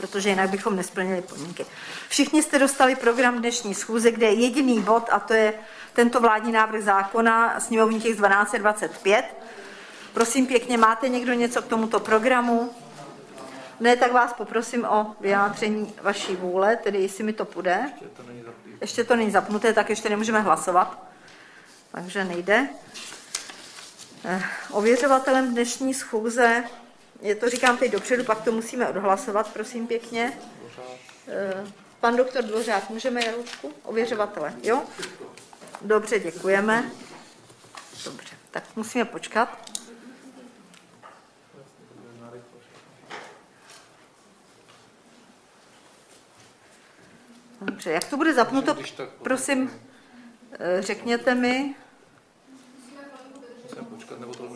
protože jinak bychom nesplnili podmínky. Všichni jste dostali program dnešní schůze, kde je jediný bod, a to je tento vládní návrh zákona, sněmovní těch 1225. Prosím pěkně, máte někdo něco k tomuto programu? Ne, tak vás poprosím o vyjádření vaší vůle, tedy jestli mi to půjde. Ještě to není zapnuté, ještě to není zapnuté tak ještě nemůžeme hlasovat. Takže nejde. Eh, ověřovatelem dnešní schůze, je to říkám teď dopředu, pak to musíme odhlasovat, prosím pěkně. Eh, pan doktor Dvořák, můžeme Jarůvku? Ověřovatele, jo? Dobře, děkujeme. Dobře, tak musíme počkat. Dobře, jak to bude zapnuto, prosím, eh, řekněte mi. Eh,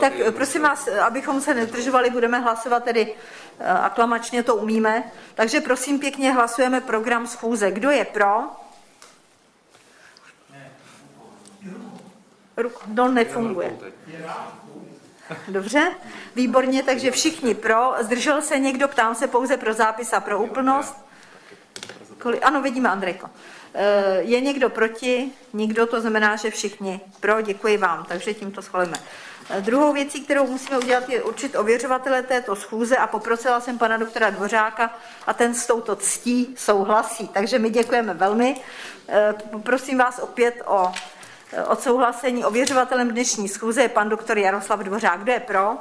tak prosím vás, abychom se nedržovali, budeme hlasovat tedy eh, aklamačně, to umíme. Takže prosím pěkně hlasujeme program schůze. Kdo je pro? No, nefunguje. Dobře, výborně, takže všichni pro. Zdržel se někdo, ptám se pouze pro zápis a pro úplnost. Ano, vidíme, Andrejko. Eh, je někdo proti? Nikdo, to znamená, že všichni pro. Děkuji vám, takže tímto schválíme. Druhou věcí, kterou musíme udělat, je určit ověřovatele této schůze a poprosila jsem pana doktora Dvořáka a ten s touto ctí souhlasí. Takže my děkujeme velmi. Eh, Prosím vás opět o odsouhlasení ověřovatelem dnešní schůze je pan doktor Jaroslav Dvořák. Kdo je pro?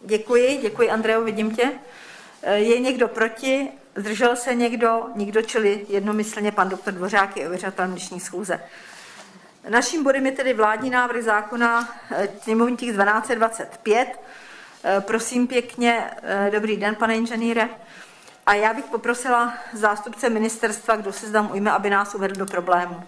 Děkuji, děkuji Andrejo, vidím tě. Je někdo proti? Zdržel se někdo? Nikdo, čili jednomyslně pan doktor Dvořák je ověřatelem dnešní schůze. Naším bodem je tedy vládní návrh zákona eh, sněmovní tisk 1225. Eh, prosím pěkně, eh, dobrý den, pane inženýre. A já bych poprosila zástupce ministerstva, kdo se zdám ujme, aby nás uvedl do problému.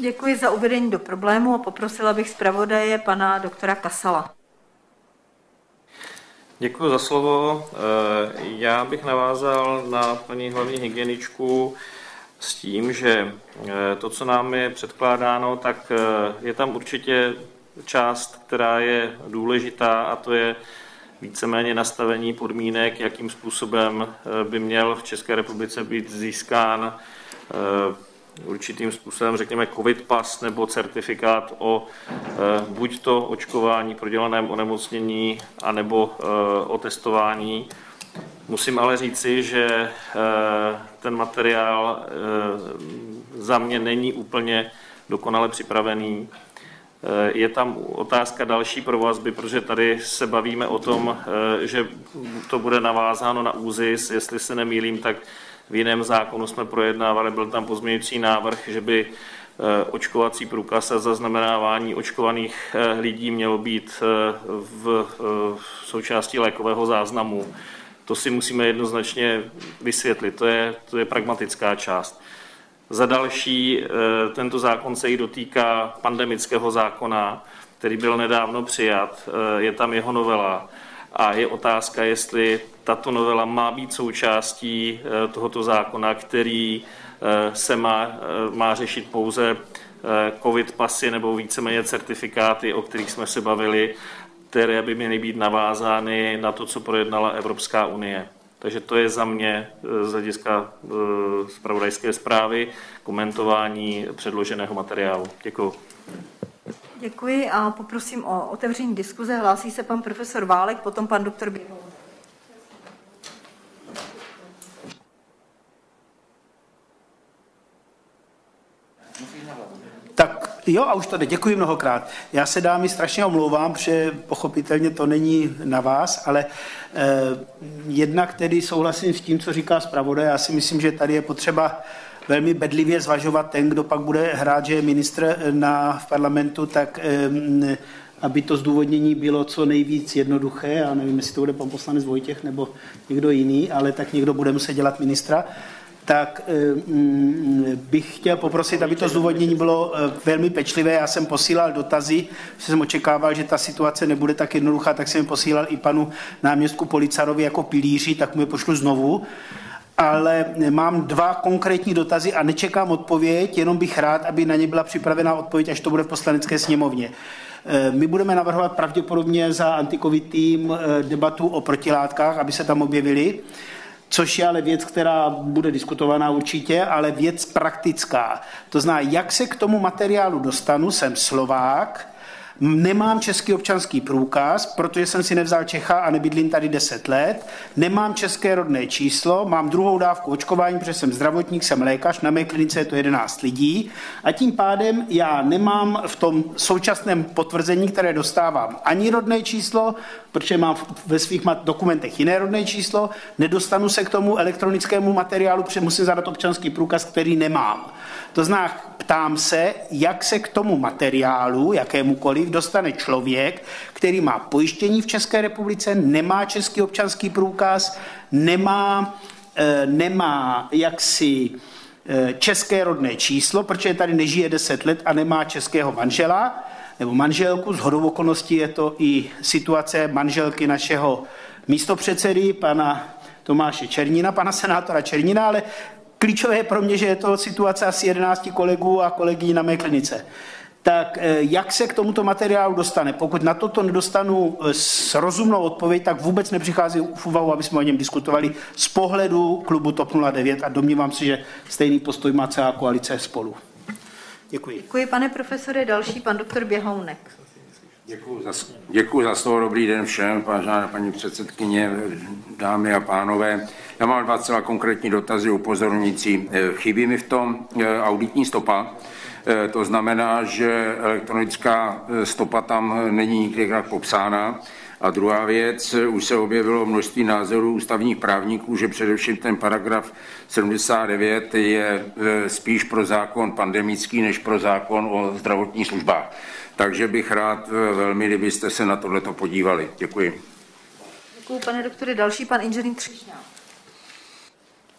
Děkuji za uvedení do problému a poprosila bych zpravodaje pana doktora Kasala. Děkuji za slovo. Eh, já bych navázal na paní hlavní hygieničku s tím, že eh, to, co nám je předkládáno, tak eh, je tam určitě část, která je důležitá a to je víceméně nastavení podmínek, jakým způsobem by měl v České republice být získán určitým způsobem, řekněme, covid pas nebo certifikát o buď to očkování, prodělaném onemocnění, anebo o testování Musím ale říci, že eh, ten materiál eh, za mě není úplně dokonale připravený. Eh, je tam otázka další provazby, protože tady se bavíme o tom, že to bude navázáno na ÚZIS. Jestli se nemýlím, tak v jiném zákonu jsme projednávali, byl tam pozměňující návrh, že by očkovací průkaz a zaznamenávání očkovaných lidí mělo být v součástí lékového záznamu. To si musíme jednoznačně vysvětlit, to je, to je pragmatická část. Za další, eh, tento zákon se i dotýká pandemického zákona, který byl nedávno přijat, eh, je tam jeho novela a je otázka, jestli tato novela má být součástí eh, tohoto zákona, který se má, má řešit pouze covid pasy nebo víceméně certifikáty, o kterých jsme se bavili, které by měly být navázány na to, co projednala Evropská unie. Takže to je za mě eh, z hlediska eh, zpravodajské zprávy komentování předloženého materiálu. Děkuji. Děkuji a poprosím o otevření diskuze. Hlásí se pan profesor Válek, potom pan doktor Běhou. Jo, a už jde. Děkuji mnohokrát. Já se dámy strašně omlouvám, protože pochopitelně to není na vás, ale eh, jednak tedy souhlasím s tím, co říká zpravodaj. Já si myslím, že tady je potřeba velmi bedlivě zvažovat ten, kdo pak bude hrát, že je ministr na, v parlamentu, tak eh, aby to zdůvodnění bylo co nejvíc jednoduché. Já nevím, jestli to bude pan poslanec Vojtěch nebo někdo jiný, ale tak někdo bude muset dělat ministra tak eh, bych chtěl poprosit, aby to zdůvodnění bylo eh, velmi pečlivé. Já jsem posílal dotazy, jsem očekával, že ta situace nebude tak jednoduchá, tak jsem posílal i panu náměstku Policarovi jako pilíři, tak mu je pošlu znovu. Ale mám dva konkrétní dotazy a nečekám odpověď, jenom bych rád, aby na ně byla připravená odpověď, až to bude v poslanecké sněmovně. Eh, my budeme navrhovat pravděpodobně za antikovid tým debatu o protilátkách, aby se tam objevili což je ale věc, která bude diskutovaná určitě, ale věc praktická. To znamená, jak se k tomu materiálu dostanu, jsem Slovák, Nemám český občanský průkaz, protože jsem si nevzal Čecha a nebydlím tady 10 let. Nemám české rodné číslo, mám druhou dávku očkování, protože jsem zdravotník, jsem lékař, na mé klinice je to 11 lidí a tím pádem já nemám v tom současném potvrzení, které dostávám, ani rodné číslo, protože mám ve svých dokumentech jiné rodné číslo, nedostanu se k tomu elektronickému materiálu, protože musím zadat občanský průkaz, který nemám. To znamená, ptám se, jak se k tomu materiálu, jakémukoliv, dostane člověk, který má pojištění v České republice, nemá český občanský průkaz, nemá, e, nemá jaksi e, české rodné číslo, protože tady nežije 10 let a nemá českého manžela nebo manželku. Z hodou okolností je to i situace manželky našeho místopředsedy, pana Tomáše Černina, pana senátora Černina, ale klíčové je pro mě, že je to situace asi 11 kolegů a kolegí na mé klinice tak eh, jak se k tomuto materiálu dostane? Pokud na toto nedostanu eh, s rozumnou odpověď, tak vůbec nepřichází v úvahu, aby jsme o něm diskutovali z pohledu klubu TOP 09 a domnívám se, že stejný postoj má celá koalice spolu. Děkuji. Děkuji, pane profesore. Další, pan doktor Běhounek. Děkuji za, děkuji za slovo. Dobrý den všem, vážená paní předsedkyně, dámy a pánové. Já mám dva celá konkrétní dotazy upozorňující. Eh, chybí mi v tom auditní stopa, Eh, to znamená, že elektronická eh, stopa tam není nikdy popsána. A druhá věc, už se objevilo množství názorů ústavních právníků, že především ten paragraf 79 je spíš pro zákon pandemický, než pro zákon o zdravotních službách. Takže bych rád velmi, kdybyste se na tohleto podívali. Děkuji. Děkuji, pane doktore. Další pan inženýr Třišňák.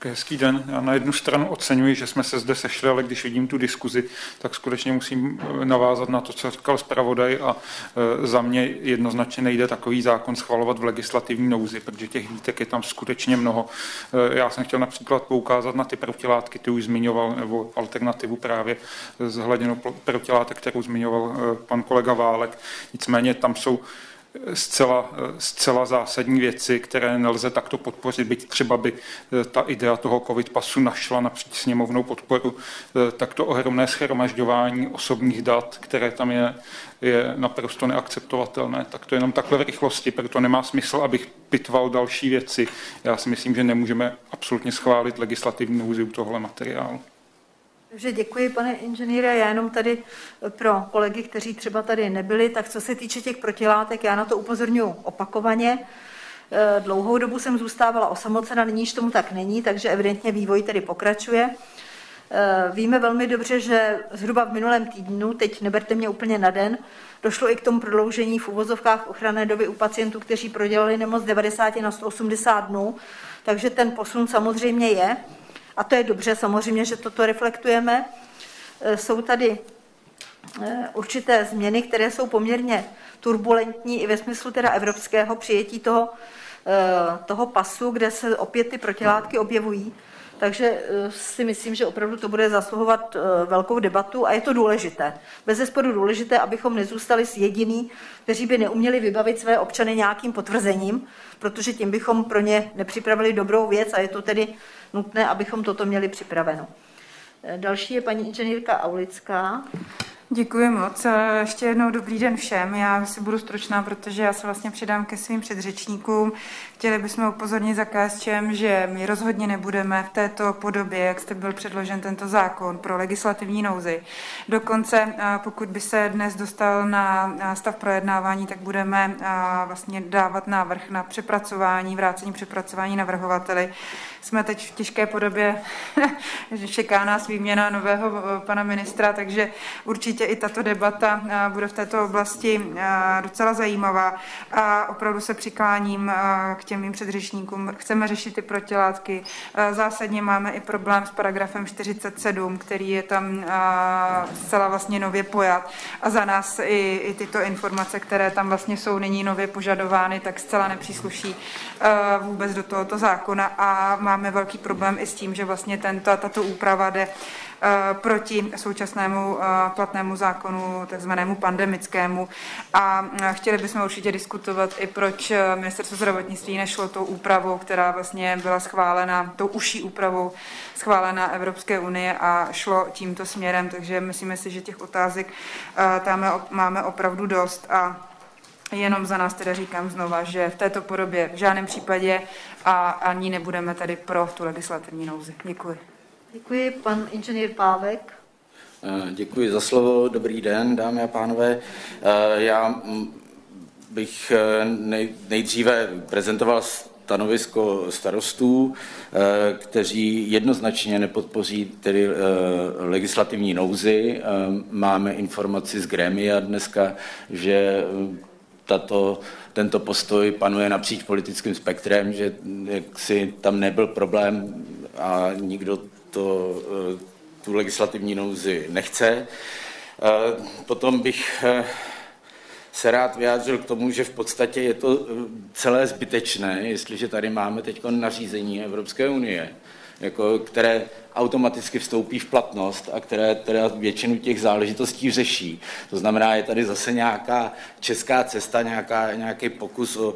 Hezký den. Já na jednu stranu oceňuji, že jsme se zde sešli, ale když vidím tu diskuzi, tak skutečně musím eh, navázat na to, co říkal zpravodaj a eh, za mě jednoznačně nejde takový zákon schvalovat v legislativní nouzi, protože těch výtek je tam skutečně mnoho. Eh, já jsem chtěl například poukázat na ty protilátky, ty už zmiňoval, nebo alternativu právě z hledinou protilátek, kterou zmiňoval pan kolega Válek. Nicméně tam jsou zcela, zcela zásadní věci, které nelze takto podpořit, byť třeba by eh, ta idea toho covid pasu našla napříč sněmovnou podporu, eh, tak to ohromné schromažďování osobních dat, které tam je, je naprosto neakceptovatelné. Tak to jenom takhle v rychlosti, proto nemá smysl, abych pitval další věci. Já si myslím, že nemůžeme absolutně schválit legislativní nouzi u tohle materiálu. Takže děkuji, pane inženýre. Já jenom tady pro kolegy, kteří třeba tady nebyli, tak co se týče těch protilátek, já na to upozorňuji opakovaně. Eh, dlouhou dobu jsem zůstávala osamocena, nyní tomu tak není, takže evidentně vývoj tedy pokračuje. Eh, víme velmi dobře, že zhruba v minulém týdnu, teď neberte mě úplně na den, došlo i k tomu prodloužení v uvozovkách ochranné doby u pacientů, kteří prodělali nemoc 90 na 180 dnů, takže ten posun samozřejmě je. A to je dobře, samozřejmě, že toto reflektujeme. E, jsou tady e, určité změny, které jsou poměrně turbulentní i ve smyslu teda evropského přijetí toho, e, toho pasu, kde se opět ty protilátky objevují. Takže si myslím, že opravdu to bude zasluhovat velkou debatu a je to důležité. Bez zesporu důležité, abychom nezůstali s jediný, kteří by neuměli vybavit své občany nějakým potvrzením, protože tím bychom pro ně nepřipravili dobrou věc a je to tedy nutné, abychom toto měli připraveno. Eh, další je paní inženýrka Aulická. Děkuji moc. Ještě jednou dobrý den všem. Já si budu stručná, protože já se vlastně přidám ke svým předřečníkům. Chtěli bychom upozornit za KSČM, že my rozhodně nebudeme v této podobě, jak jste byl předložen tento zákon pro legislativní nouzi. Dokonce, pokud by se dnes dostal na stav projednávání, tak budeme vlastně dávat návrh na přepracování, vrácení přepracování navrhovateli. Jsme teď v těžké podobě, že čeká nás výměna nového pana ministra, takže určitě i tato debata bude v této oblasti docela zajímavá a opravdu se přikláním k těm mým předřečníkům. Chceme řešit ty protilátky. Eh, zásadně máme i problém s paragrafem 47, který je tam eh, zcela vlastně nově pojat. A za nás i, i tyto informace, které tam vlastně jsou nyní nově požadovány, tak zcela nepřísluší eh, vůbec do tohoto zákona. A máme velký problém i s tím, že vlastně tento, tato úprava jde proti současnému eh, platnému zákonu, takzvanému pandemickému. A eh, chtěli bychom určitě diskutovat i proč ministerstvo zdravotnictví nešlo tou úpravou, která vlastně byla schválena, tou uší úpravou schválena Evropské unie a šlo tímto směrem. Takže myslíme si, že těch otázek tam máme opravdu dost a Jenom za nás teda říkám znova, že v této podobě v žádném případě a ani nebudeme tady pro tu legislativní nouzi. Děkuji. Děkuji, pan inženýr Pávek. Eh, děkuji za slovo, dobrý den, dámy a pánové. Eh, já mm, bych eh, nejdříve prezentoval stanovisko starostů, kteří jednoznačně nepodpoří tedy legislativní nouzy. Máme informaci z Grémia dneska, že tato, tento postoj panuje napříč politickým spektrem, že si tam nebyl problém a nikdo to, eh, tu legislativní nouzi nechce. Eh, potom bych eh, se rád vyjádřil k tomu, že v podstatě je to celé zbytečné, jestliže tady máme teď nařízení Evropské unie, jako, které automaticky vstoupí v platnost a které teda většinu těch záležitostí řeší. To znamená, je tady zase nějaká česká cesta, nějaká, nějaký pokus o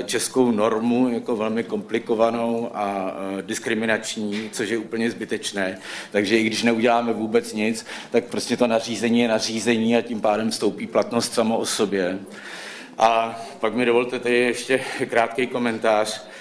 e, českou normu, jako velmi komplikovanou a e, diskriminační, což je úplně zbytečné. Takže i když neuděláme vůbec nic, tak prostě to nařízení je nařízení a tím pádem vstoupí platnost samo o sobě. A pak mi dovolte tady ještě krátký komentář Eh,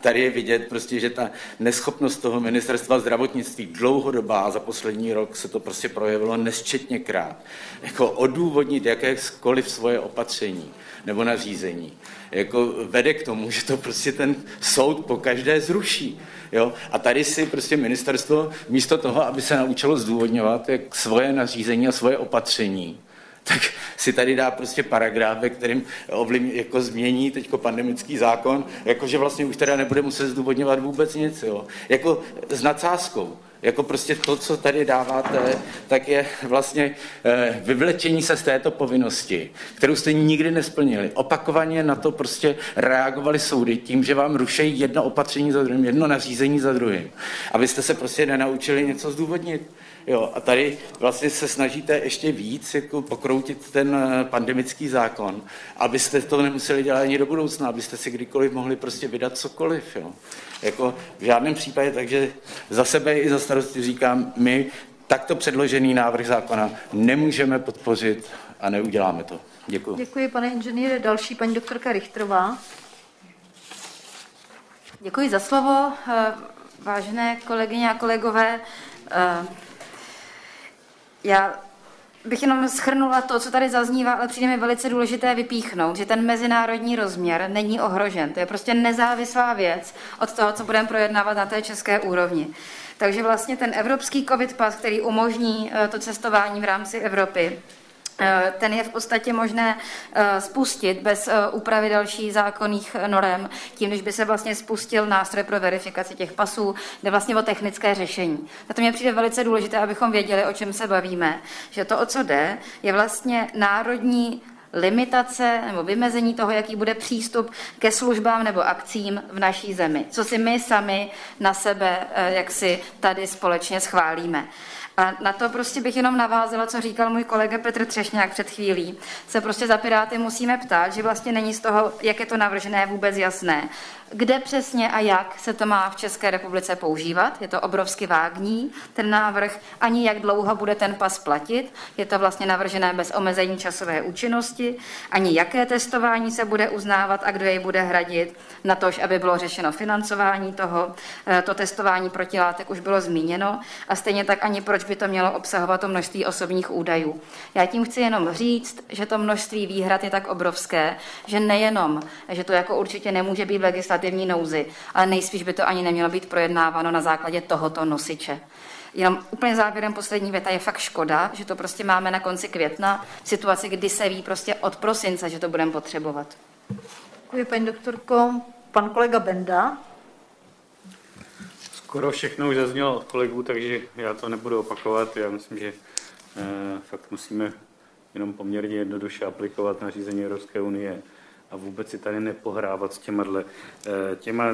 tady je vidět prostě, že ta neschopnost toho ministerstva zdravotnictví dlouhodobá, za poslední rok se to prostě projevilo nesčetněkrát, jako odůvodnit jakékoliv svoje opatření nebo nařízení, jako vede k tomu, že to prostě ten soud po každé zruší. Jo? A tady si prostě ministerstvo místo toho, aby se naučilo zdůvodňovat jak svoje nařízení a svoje opatření, tak si tady dá prostě paragraf, ve kterým ovlivň, jako změní teď pandemický zákon, jakože vlastně už teda nebude muset zdůvodňovat vůbec nic, jo. Jako s nadsázkou. Jako prostě to, co tady dáváte, tak je vlastně eh, vyvlečení se z této povinnosti, kterou jste nikdy nesplnili. Opakovaně na to prostě reagovali soudy tím, že vám rušejí jedno opatření za druhým, jedno nařízení za druhým. Abyste se prostě nenaučili něco zdůvodnit. Jo, a tady vlastně se snažíte ještě víc jako pokroutit ten eh, pandemický zákon, abyste to nemuseli dělat ani do budoucna, abyste si kdykoliv mohli prostě vydat cokoliv. Jo. Jako v žádném případě, takže za sebe i za starosti říkám, my takto předložený návrh zákona nemůžeme podpořit a neuděláme to. Děkuji. Děkuji, pane inženýre. Další paní doktorka Richtrová. Děkuji za slovo. Eh, vážené kolegyně a kolegové, eh, já bych jenom schrnula to, co tady zaznívá, ale přijde mi velice důležité vypíchnout, že ten mezinárodní rozměr není ohrožen. To je prostě nezávislá věc od toho, co budeme projednávat na té české úrovni. Takže vlastně ten evropský covid pas, který umožní eh, to cestování v rámci Evropy, ten je v podstatě možné eh, spustit bez eh, úpravy dalších zákonných norem, tím, když by se vlastně spustil nástroj pro verifikaci těch pasů, jde vlastně o technické řešení. A to mě přijde velice důležité, abychom věděli, o čem se bavíme, že to, o co jde, je vlastně národní limitace nebo vymezení toho, jaký bude přístup ke službám nebo akcím v naší zemi. Co si my sami na sebe, jak si tady společně schválíme. A na to prostě bych jenom navázala, co říkal můj kolega Petr Třešňák před chvílí. Se prostě za Piráty musíme ptát, že vlastně není z toho, jak je to navržené, vůbec jasné kde přesně a jak se to má v České republice používat. Je to obrovsky vágní, ten návrh, ani jak dlouho bude ten pas platit. Je to vlastně navržené bez omezení časové účinnosti, ani jaké testování se bude uznávat a kdo jej bude hradit, na tož, aby bylo řešeno financování toho. Eh, to testování protilátek už bylo zmíněno a stejně tak ani proč by to mělo obsahovat to množství osobních údajů. Já tím chci jenom říct, že to množství výhrad je tak obrovské, že nejenom, že to jako určitě nemůže být legislativní, legislativní nouzi, ale nejspíš by to ani nemělo být projednáváno na základě tohoto nosiče. Jenom úplně závěrem poslední věta je fakt škoda, že to prostě máme na konci května, v situaci, kdy se ví prostě od prosince, že to budeme potřebovat. Děkuji, paní doktorko. Pan kolega Benda. Skoro všechno už zaznělo od kolegů, takže já to nebudu opakovat. Já myslím, že eh, fakt musíme jenom poměrně jednoduše aplikovat na řízení Evropské unie a vůbec si tady nepohrávat s těma, eh, těma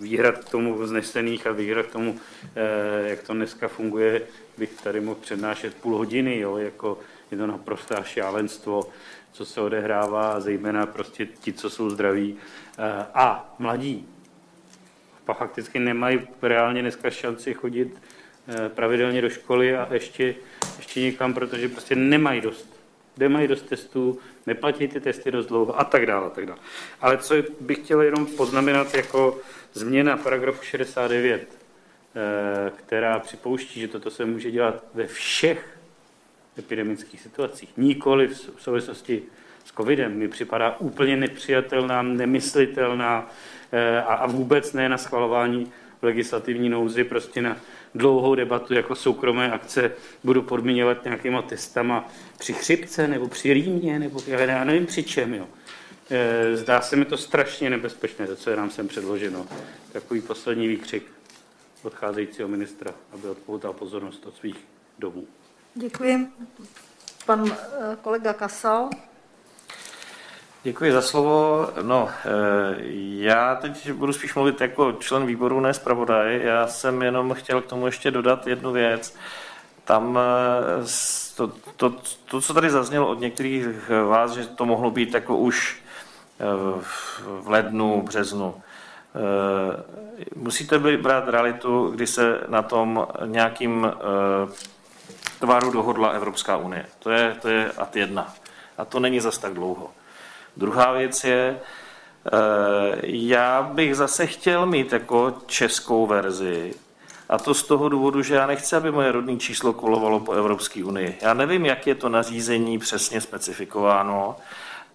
výhrad k tomu vznesených a výhrad k tomu, eh, jak to dneska funguje, bych tady mohl přednášet půl hodiny, jo, jako je to naprostá šálenstvo, co se odehrává, zejména prostě ti, co jsou zdraví eh, a mladí. Fakticky nemají reálně dneska šanci chodit pravidelně do školy a ještě, ještě někam, protože prostě nemají dost nemají dost testů, neplatí ty testy dost dlouho a tak dále. A tak dále. Ale co bych chtěl jenom poznamenat jako změna paragrafu 69, eh, která připouští, že toto se může dělat ve všech epidemických situacích, nikoli v souvislosti s covidem, mi připadá úplně nepřijatelná, nemyslitelná eh, a vůbec ne na schvalování v legislativní nouzi, prostě na dlouhou debatu jako soukromé akce budu podmiňovat nějakýma testama při chřipce nebo při rýmě, nebo já nevím při čem. Jo. E, zdá se mi to strašně nebezpečné, to, co je nám sem předloženo. Takový poslední výkřik odcházejícího ministra, aby odpoutal pozornost od svých domů. Děkuji. Pan e, kolega Kasal. Děkuji za slovo. No, eh, já teď budu spíš mluvit jako člen výboru, ne zpravodaj. Já jsem jenom chtěl k tomu ještě dodat jednu věc. Tam eh, to, to, to, co tady zaznělo od některých vás, že to mohlo být jako už eh, v lednu, březnu. Musíte brát realitu, kdy se na tom nějakým tvaru dohodla Evropská unie. To je, to je ad jedna. A to není zas tak dlouho. Druhá věc je, eh, já bych zase chtěl mít jako českou verzi, a to z toho důvodu, že já nechci, aby moje rodné číslo kolovalo po Evropské unii. Já nevím, jak je to nařízení přesně specifikováno.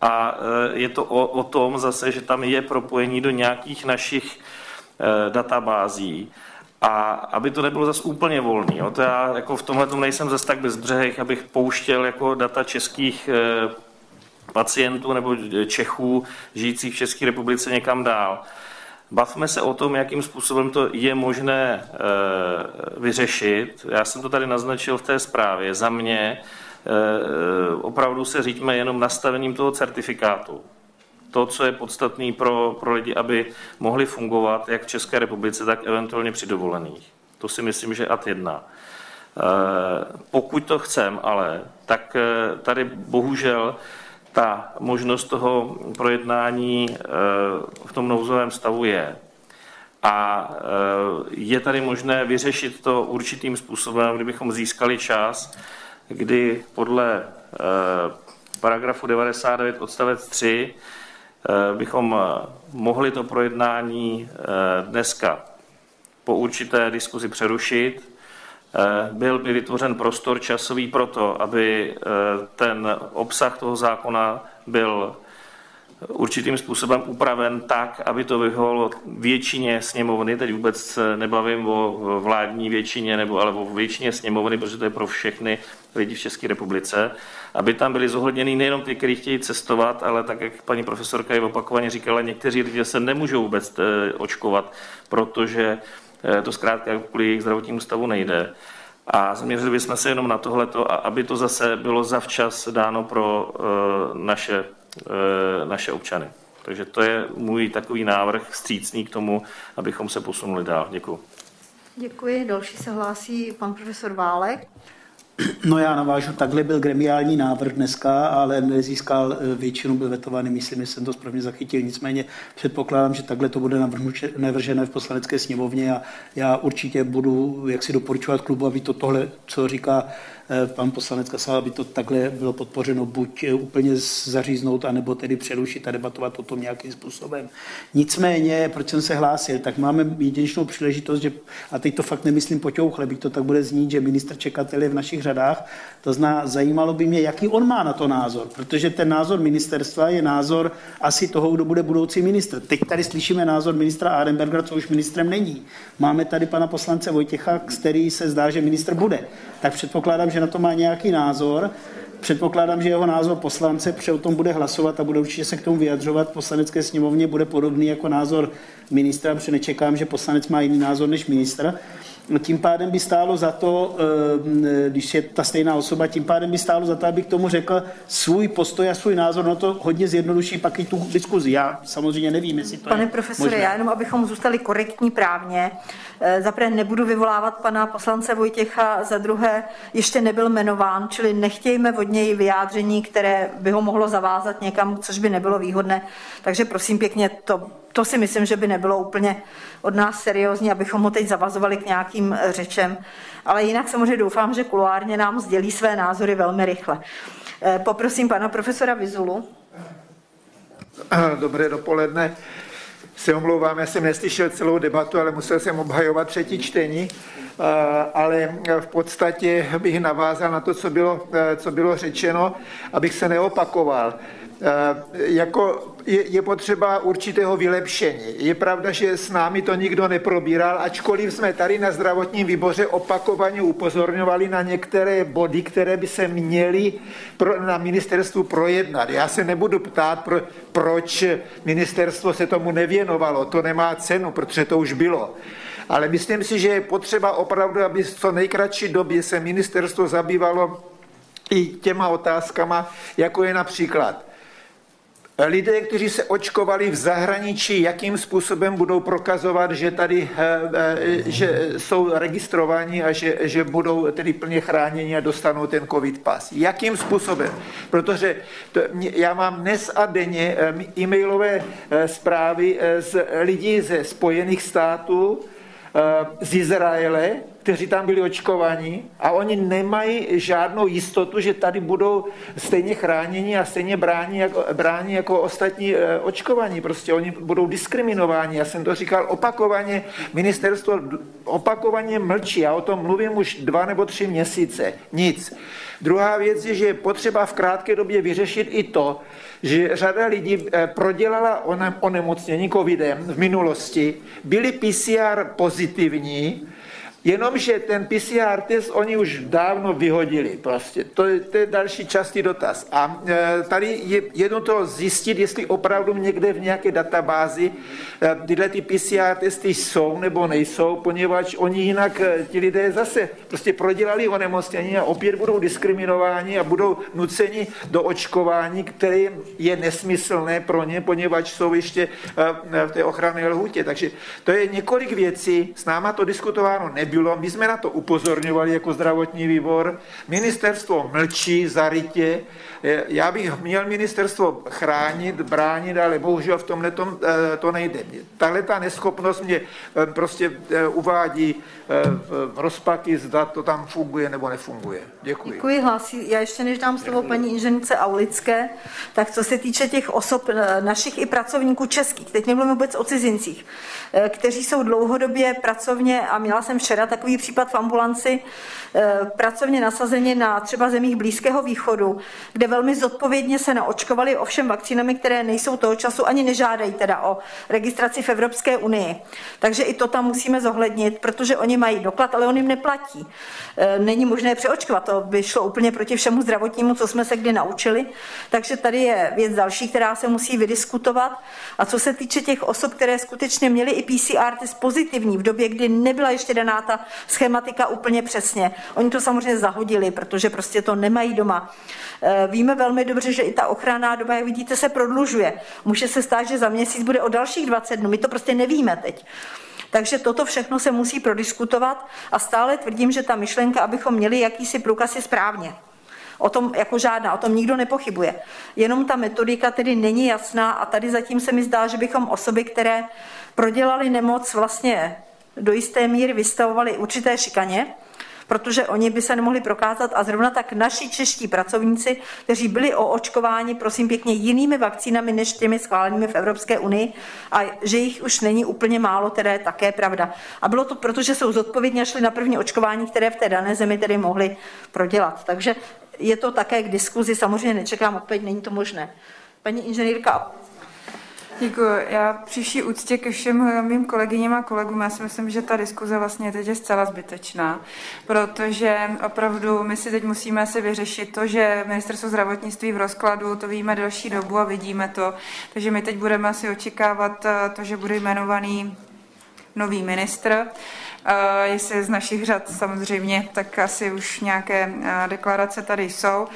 A eh, je to o, o tom zase, že tam je propojení do nějakých našich eh, databází. a aby to nebylo zase úplně volný. Jo. To já jako v tomhle nejsem zase tak bezbřehých, abych pouštěl jako data českých pacientů nebo Čechů žijících v České republice někam dál. Bavme se o tom, jakým způsobem to je možné e, vyřešit. Já jsem to tady naznačil v té zprávě. Za mě e, opravdu se říďme jenom nastavením toho certifikátu. To, co je podstatné pro, pro lidi, aby mohli fungovat jak v České republice, tak eventuálně při dovolených. To si myslím, že ad jedna. Pokud to chcem, ale, tak tady bohužel ta možnost toho projednání eh, v tom nouzovém stavu je. A eh, je tady možné vyřešit to určitým způsobem, kdybychom získali čas, kdy podle eh, paragrafu 99 odstavec 3 bychom mohli to projednání dneska po určité diskuzi přerušit, byl by vytvořen prostor časový pro to, aby eh, ten obsah toho zákona byl určitým způsobem upraven tak, aby to vyhovovalo většině sněmovny, teď vůbec nebavím o vládní většině, nebo ale o většině sněmovny, protože to je pro všechny lidi v České republice, aby tam byly zohledněny nejenom ty, kteří chtějí cestovat, ale tak, jak paní profesorka je opakovaně říkala, někteří lidé se nemůžou vůbec eh, očkovat, protože Eh, to zkrátka kvůli jejich zdravotnímu stavu nejde. A zaměřili bychom se jenom na tohleto, aby to zase bylo zavčas dáno pro eh, naše, eh, naše občany. Takže to je můj takový návrh střícný k tomu, abychom se posunuli dál. Děkuji. Děkuji. Další se hlásí pan profesor Válek. No já navážu, takhle byl gremiální návrh dneska, ale nezískal e, většinu, byl vetovaný, myslím, že jsem to správně zachytil. Nicméně předpokládám, že takhle to bude navržené v poslanecké sněmovně a já určitě budu jak si doporučovat klubu, aby to tohle, co říká Eh, pan poslanec Kasal, aby to takhle bylo podpořeno, buď eh, úplně zaříznout, anebo tedy přerušit a debatovat o tom nějakým způsobem. Nicméně, proč jsem se hlásil, tak máme jedinečnou příležitost, že, a teď to fakt nemyslím poťouchle, byť to tak bude znít, že minister čekatel je v našich řadách, to zná, zajímalo by mě, jaký on má na to názor, protože ten názor ministerstva je názor asi toho, kdo bude budoucí ministr. Teď tady slyšíme názor ministra Arenbergera, co už ministrem není. Máme tady pana poslance Vojtěcha, který se zdá, že ministr bude. Tak předpokládám, že na to má nějaký názor. Předpokládám, že jeho názor poslance o tom bude hlasovat a bude určitě se k tomu vyjadřovat poslanecké sněmovně, bude podobný jako názor ministra, protože nečekám, že poslanec má jiný názor než ministr. Tím pádem by stálo za to, eh, když je ta stejná osoba, tím pádem by stálo za to, abych k tomu řekl svůj postoj a svůj názor, no to hodně zjednoduší pak i tu diskuzi. Já samozřejmě nevím, jestli to Pane je profesore, možné. já jenom, abychom zůstali korektní právně, eh, za prvé nebudu vyvolávat pana poslance Vojtěcha, za druhé ještě nebyl jmenován, čili nechtějme od něj vyjádření, které by ho mohlo zavázat někam, což by nebylo výhodné. Takže prosím pěkně, to to si myslím, že by nebylo úplně od nás seriózní, abychom ho teď zavazovali k nějakým eh, řečem. Ale jinak samozřejmě doufám, že kuloárně nám sdělí své názory velmi rychle. Eh, poprosím pana profesora Vizulu. Dobré dopoledne. Se omlouvám, já jsem neslyšel celou debatu, ale musel jsem obhajovat třetí čtení. Eh, ale v podstatě bych navázal na to, co bylo, co bylo řečeno, abych se neopakoval. Eh, jako je, je potřeba určitého vylepšení. Je pravda, že s námi to nikdo neprobíral, ačkoliv jsme tady na zdravotním výboře opakovaně upozorňovali na některé body, které by se měly pro, na ministerstvu projednat. Já se nebudu ptát, pro, proč ministerstvo se tomu nevěnovalo. To nemá cenu, protože to už bylo. Ale myslím si, že je potřeba opravdu, aby v co nejkratší době se ministerstvo zabývalo i těma otázkama, jako je například lidé, kteří se očkovali v zahraničí, jakým způsobem budou prokazovat, že tady eh, eh, že jsou registrováni a že, že budou tedy plně chráněni a dostanou ten covid pas. Jakým způsobem? Protože to, já mám dnes a denně eh, e-mailové zprávy z lidí ze Spojených států, z Izraele, kteří tam byli očkovaní a oni nemají žádnou jistotu, že tady budou stejně chráněni a stejně brání jako, brání jako ostatní eh, očkovaní. Prostě oni budou diskriminováni. Já jsem to říkal opakovaně, ministerstvo opakovaně mlčí. Já o tom mluvím už dva nebo tři měsíce. Nic. Druhá věc je, že je potřeba v krátké době vyřešit i to, že řada lidí eh, prodělala onemocnění covidem v minulosti, byli PCR pozitivní, Jenomže ten PCR test oni už dávno vyhodili. Prostě. To, je, to je další částí dotaz. A e, tady je jedno to zjistit, jestli opravdu někde v nějaké databázi e, tyhle ty PCR testy jsou nebo nejsou, poněvadž oni jinak, e, ti lidé zase prostě prodělali onemocnění a opět budou diskriminováni a budou nuceni do očkování, které je nesmyslné pro ně, poněvadž jsou ještě v té ochranné lhůtě. Takže to je několik věcí, s náma to diskutováno nebylo nebylo. My jsme na to upozorňovali jako zdravotní výbor. Ministerstvo mlčí zarytě. Já bych měl ministerstvo chránit, bránit, ale bohužel v tomhle tom, eh, to nejde. Tahle ta neschopnost mě eh, prostě eh, uvádí v rozpaky, zda to tam funguje nebo nefunguje. Děkuji. Děkuji, hlásí. Já ještě než dám slovo paní inženýrce Aulické, tak co se týče těch osob našich i pracovníků českých, teď nemluvím vůbec o cizincích, kteří jsou dlouhodobě pracovně, a měla jsem včera takový případ v ambulanci, pracovně nasazeni na třeba zemích Blízkého východu, kde velmi zodpovědně se naočkovali ovšem vakcínami, které nejsou toho času ani nežádají teda o registraci v Evropské unii. Takže i to tam musíme zohlednit, protože oni mají doklad, ale on jim neplatí. E, není možné přeočkovat, to by šlo úplně proti všemu zdravotnímu, co jsme se kdy naučili. Takže tady je věc další, která se musí vydiskutovat. A co se týče těch osob, které skutečně měly i PCR test pozitivní v době, kdy nebyla ještě daná ta schematika úplně přesně. Oni to samozřejmě zahodili, protože prostě to nemají doma. E, víme velmi dobře, že i ta ochranná doba, jak vidíte, se prodlužuje. Může se stát, že za měsíc bude o dalších 20 dnů. My to prostě nevíme teď. Takže toto všechno se musí prodiskutovat a stále tvrdím, že ta myšlenka, abychom měli jakýsi průkaz je správně. O tom jako žádná, o tom nikdo nepochybuje. Jenom ta metodika tedy není jasná a tady zatím se mi zdá, že bychom osoby, které prodělali nemoc, vlastně do jisté míry vystavovali určité šikaně, protože oni by se nemohli prokázat a zrovna tak naši čeští pracovníci, kteří byli oočkováni, prosím pěkně, jinými vakcínami než těmi schválenými v Evropské unii a že jich už není úplně málo, teda je také pravda. A bylo to proto, že jsou zodpovědně šli na první očkování, které v té dané zemi tedy mohli prodělat. Takže je to také k diskuzi, samozřejmě nečekám odpověď, není to možné. Paní inženýrka Děkuji. Já příští úctě ke všem mým kolegyním a kolegům, já si myslím, že ta diskuze vlastně teď je zcela zbytečná, protože opravdu my si teď musíme si vyřešit to, že ministerstvo zdravotnictví v rozkladu, to víme delší dobu a vidíme to, takže my teď budeme asi očekávat eh, to, že bude jmenovaný nový ministr. Uh, jestli z našich řad samozřejmě, tak asi už nějaké uh, deklarace tady jsou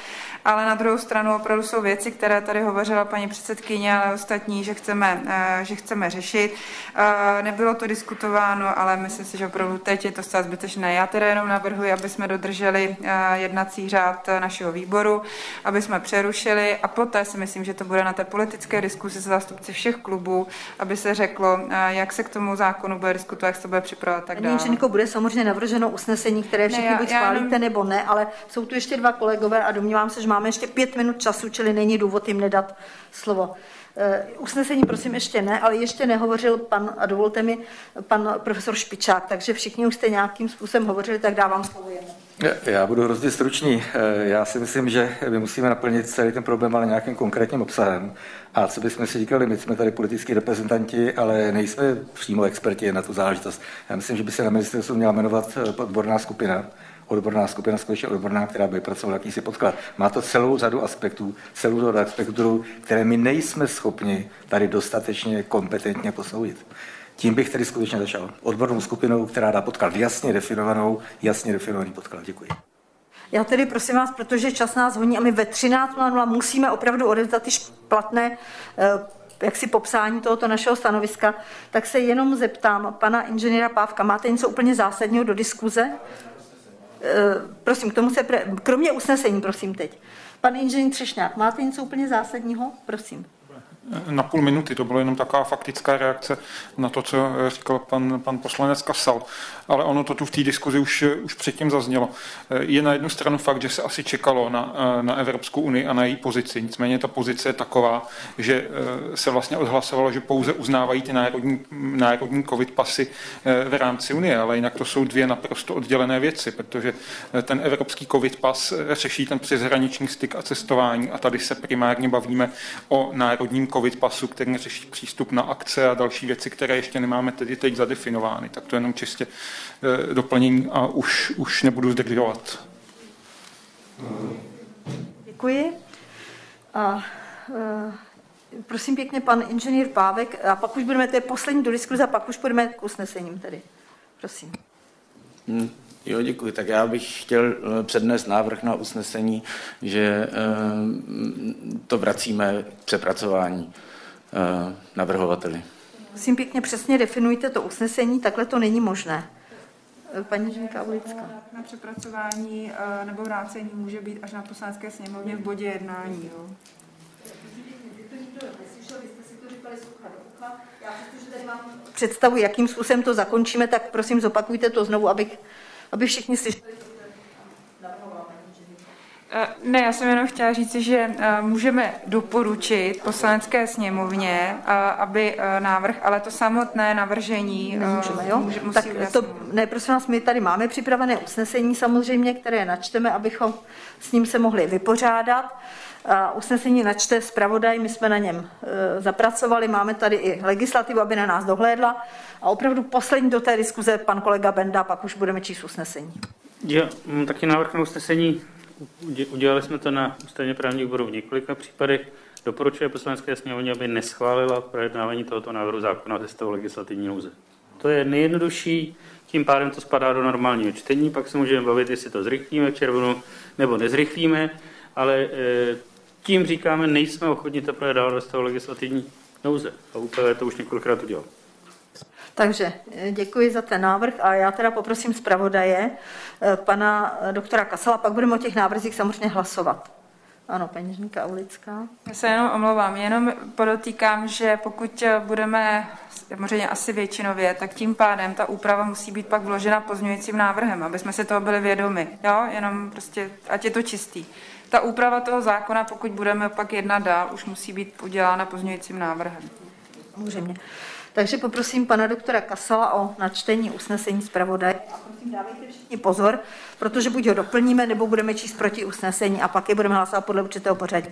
ale na druhou stranu opravdu jsou věci, které tady hovořila paní předsedkyně, ale ostatní, že chceme, eh, že chceme řešit. Eh, nebylo to diskutováno, ale myslím si, že opravdu teď je to zcela zbytečné. Já teda jenom navrhuji, aby jsme dodrželi eh, jednací řád našeho výboru, aby jsme přerušili a poté si myslím, že to bude na té politické diskusi se zástupci všech klubů, aby se řeklo, jak se k tomu zákonu bude diskutovat, jak se to bude připravovat tak dále. Paní bude samozřejmě navrženo usnesení, které všichni ne, já, buď schválíte jenom... nebo ne, ale jsou tu ještě dva kolegové a domnívám se, že máme ještě pět minut času, čili není důvod jim nedat slovo. Eh, usnesení prosím ještě ne, ale ještě nehovořil pan, a dovolte mi, pan profesor Špičák, takže všichni už jste nějakým způsobem hovořili, tak dávám slovo jemu. Já budu hrozně stručný. Eh, já si myslím, že my musíme naplnit celý ten problém ale nějakým konkrétním obsahem. A co bychom si říkali, my jsme tady politický reprezentanti, ale nejsme přímo experti na tu záležitost. Já myslím, že by se na ministerstvu měla jmenovat eh, odborná skupina, odborná skupina, skutečně odborná, která by pracovala jakýsi podklad. Má to celou řadu aspektů, celou řadu aspektů, které my nejsme schopni tady dostatečně kompetentně posoudit. Tím bych tedy skutečně začal. Odbornou skupinou, která dá podklad jasně definovanou, jasně definovaný podklad. Děkuji. Já tedy prosím vás, protože čas nás honí a my ve 13.00 musíme opravdu odevzdat ty špatné eh, jak si popsání tohoto našeho stanoviska, tak se jenom zeptám pana inženýra Pávka, máte něco úplně zásadního do diskuze? Eh, prosím, k tomu se, pre... kromě usnesení, prosím teď. Pan inženýr Třešňák, máte něco úplně zásadního? Prosím. Na půl minuty. To bylo jenom taková faktická reakce na to, co říkal pan, pan poslanec Kasal. Ale ono to tu v té diskuzi už, už předtím zaznělo. Je na jednu stranu fakt, že se asi čekalo na, na Evropskou unii a na její pozici. Nicméně ta pozice je taková, že se vlastně odhlasovalo, že pouze uznávají ty národní, národní covid pasy v rámci Unie, ale jinak to jsou dvě naprosto oddělené věci, protože ten evropský covid pas řeší ten přeshraniční styk a cestování a tady se primárně bavíme o národním covid pasu, který řeší přístup na akce a další věci, které ještě nemáme tedy teď zadefinovány. Tak to je jenom čistě eh, doplnění a už, už nebudu zdržovat. Děkuji. A, uh, prosím pěkně, pan inženýr Pávek, a pak už budeme, to je poslední do diskuze, a pak už půjdeme k usnesením tedy. Prosím. Hmm. Jo, děkuji. Tak já bych chtěl eh, přednést návrh na usnesení, že to vracíme k přepracování navrhovateli. Prosím pěkně, přesně definujte to usnesení, takhle to není možné. Paní Ženka Ulická. Na přepracování nebo vrácení může být až na poslanecké sněmovně v bodě jednání. Jo. představu, jakým způsobem to zakončíme, tak prosím zopakujte to znovu, abych, aby všichni slyšeli. Eh, ne, já jsem jenom chtěla říct, že eh, můžeme doporučit poslanecké sněmovně, eh, aby návrh, ale to samotné navržení Nemůžeme, jo? Může, musí tak to, ne, prosím vás, my tady máme připravené usnesení samozřejmě, které načteme, abychom s ním se mohli vypořádat. Usnesení načte zpravodaj, my jsme na něm zapracovali, máme tady i legislativu, aby na nás dohlédla. A opravdu poslední do té diskuze pan kolega Benda, pak už budeme číst usnesení. Já mám taky návrh na usnesení Udělali jsme to na ústavně právní výboru v několika případech. Doporučuje poslanecké sněmovně, aby neschválila projednávání tohoto návrhu zákona ze stavu legislativní nouze. To je nejjednodušší, tím pádem to spadá do normálního čtení, pak se můžeme bavit, jestli to zrychlíme v červnu nebo nezrychlíme, ale e, tím říkáme, nejsme ochotni to projednávat ve stavu legislativní nouze. A úplně to už několikrát udělal. Takže eh, děkuji za ten návrh a já teda poprosím zpravodaje eh, pana eh, doktora Kasala, pak budeme o těch návrzích samozřejmě hlasovat. Ano, peněžníka Ulická. Já se jenom omlouvám, jenom podotýkám, že pokud budeme samozřejmě asi většinově, tak tím pádem ta úprava musí být pak vložena pozměňujícím návrhem, aby jsme si toho byli vědomi. Jo, jenom prostě, ať je to čistý. Ta úprava toho zákona, pokud budeme pak jednat dál, už musí být udělána pozměňujícím návrhem. Samozřejmě. Takže poprosím pana doktora Kasala o načtení usnesení zpravodaje. A prosím, dávejte všichni pozor, protože buď ho doplníme, nebo budeme číst proti usnesení a pak je budeme hlasovat podle určitého pořadí.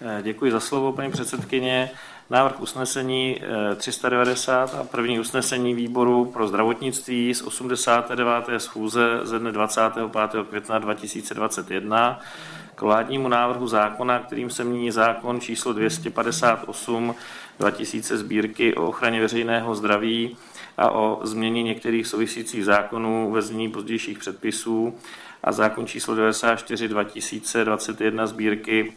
Eh, děkuji za slovo, paní předsedkyně. Návrh usnesení 390 eh, a první usnesení výboru pro zdravotnictví z 89. schůze ze dne 25. května 2021 vládnímu návrhu zákona, kterým se mění zákon číslo 258 2000 sbírky o ochraně veřejného zdraví a o změně některých souvisících zákonů ve znění pozdějších předpisů a zákon číslo 94 2021 sbírky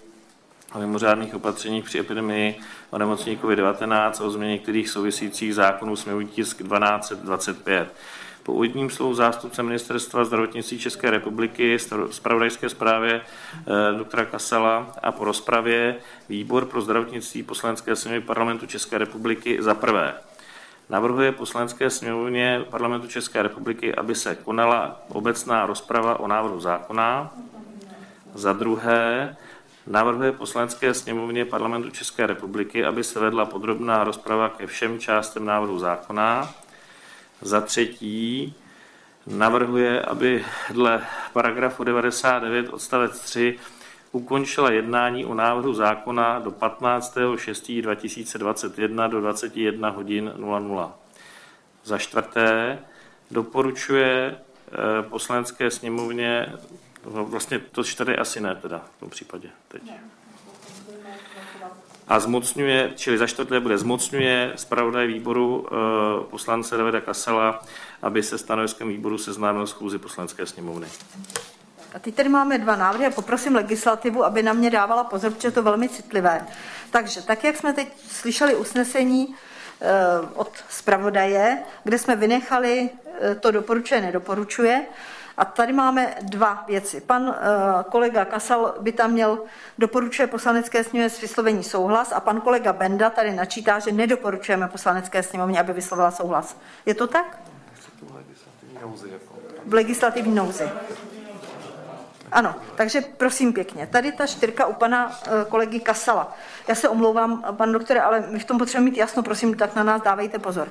o mimořádných opatřeních při epidemii o nemocní COVID-19 a o změně některých souvisících zákonů sněmovní tisk 1225. Po úvodním slovu zástupce Ministerstva zdravotnictví České republiky, zpravodajské zprávě eh, doktora Kasala a po rozpravě výbor pro zdravotnictví poslanecké sněmovny parlamentu České republiky za prvé navrhuje poslanecké sněmovně parlamentu České republiky, aby se konala obecná rozprava o návrhu zákona. Za druhé, navrhuje poslanecké sněmovně parlamentu České republiky, aby se vedla podrobná rozprava ke všem částem návrhu zákona. Za třetí navrhuje, aby dle paragrafu 99 odstavec 3 ukončila jednání o návrhu zákona do 15.6.2021 do 21 hodin 00. Za čtvrté doporučuje eh, poslanecké sněmovně, no, vlastně to čtyři asi ne teda v tom případě teď. Ne a zmocňuje, čili za čtvrté bude zmocňuje zpravodaj výboru e, poslance Davida Kasela, aby se stanoviskem výboru seznámil schůzi poslanecké sněmovny. A teď tady máme dva návrhy a poprosím legislativu, aby na mě dávala pozor, protože je to velmi citlivé. Takže tak, jak jsme teď slyšeli usnesení e, od zpravodaje, kde jsme vynechali e, to doporučuje, nedoporučuje, A tady máme dva věci. Pan uh, kolega Kasal by tam měl doporučuje poslanecké sněmovně s vyslovení souhlas a pan kolega Benda tady načítá, že nedoporučujeme poslanecké sněmovně, aby vyslovila souhlas. Je to tak? V legislativní nouzi. Ano, takže prosím pěkně. Tady ta čtyřka u pana uh, kolegy Kasala. Já se omlouvám, pan doktore, ale my v tom potřebujeme mít jasno, prosím, tak na nás dávejte pozor.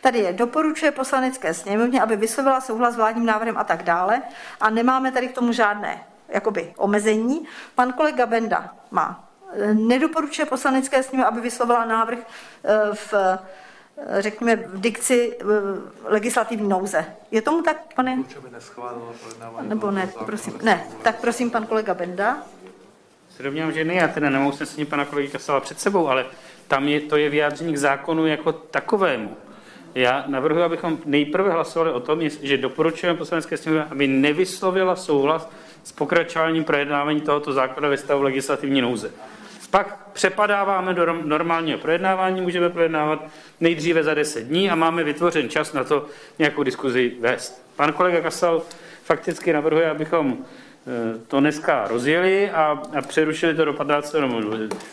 Tady je, doporučuje poslanecké sněmovně, aby vyslovila souhlas s vládním návrhem a tak dále. A nemáme tady k tomu žádné jakoby, omezení. Pan kolega Benda má. Nedoporučuje poslanecké sněmovně, aby vyslovila návrh v řekněme, v dikci legislativní nouze. Je tomu tak, pane? Nebo ne, prosím. Ne, tak prosím, pan kolega Benda. Se domnívám, že ne, já teda nemám usnesení pana kolegy Kasala před sebou, ale tam je, to je vyjádření k zákonu jako takovému. Já navrhuji, abychom nejprve hlasovali o tom, že doporučujeme poslanecké sněmovně, aby nevyslovila souhlas s pokračováním projednávání tohoto zákona ve stavu legislativní nouze. Pak přepadáváme do normálního projednávání, můžeme projednávat nejdříve za 10 dní a máme vytvořen čas na to nějakou diskuzi vést. Pan kolega Kasal fakticky navrhuje, abychom to dneska rozjeli a, a přerušili to do 15. nebo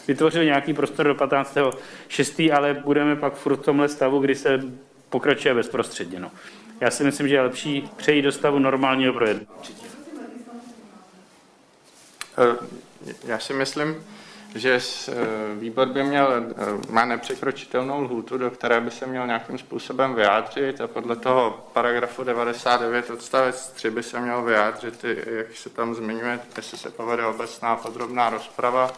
vytvořili nějaký prostor do 15. 6. ale budeme pak furt v tomhle stavu, kdy se pokračuje bezprostředně. No. Já si myslím, že je lepší přejít do stavu normálního projednání. Eh, já si myslím, že eh, výbor by měl, eh, má nepřekročitelnou lhůtu, do které by se měl nějakým způsobem vyjádřit a podle toho paragrafu 99 odstavec 3 by se měl vyjádřit, jak se tam zmiňuje, jestli se povede obecná podrobná rozprava,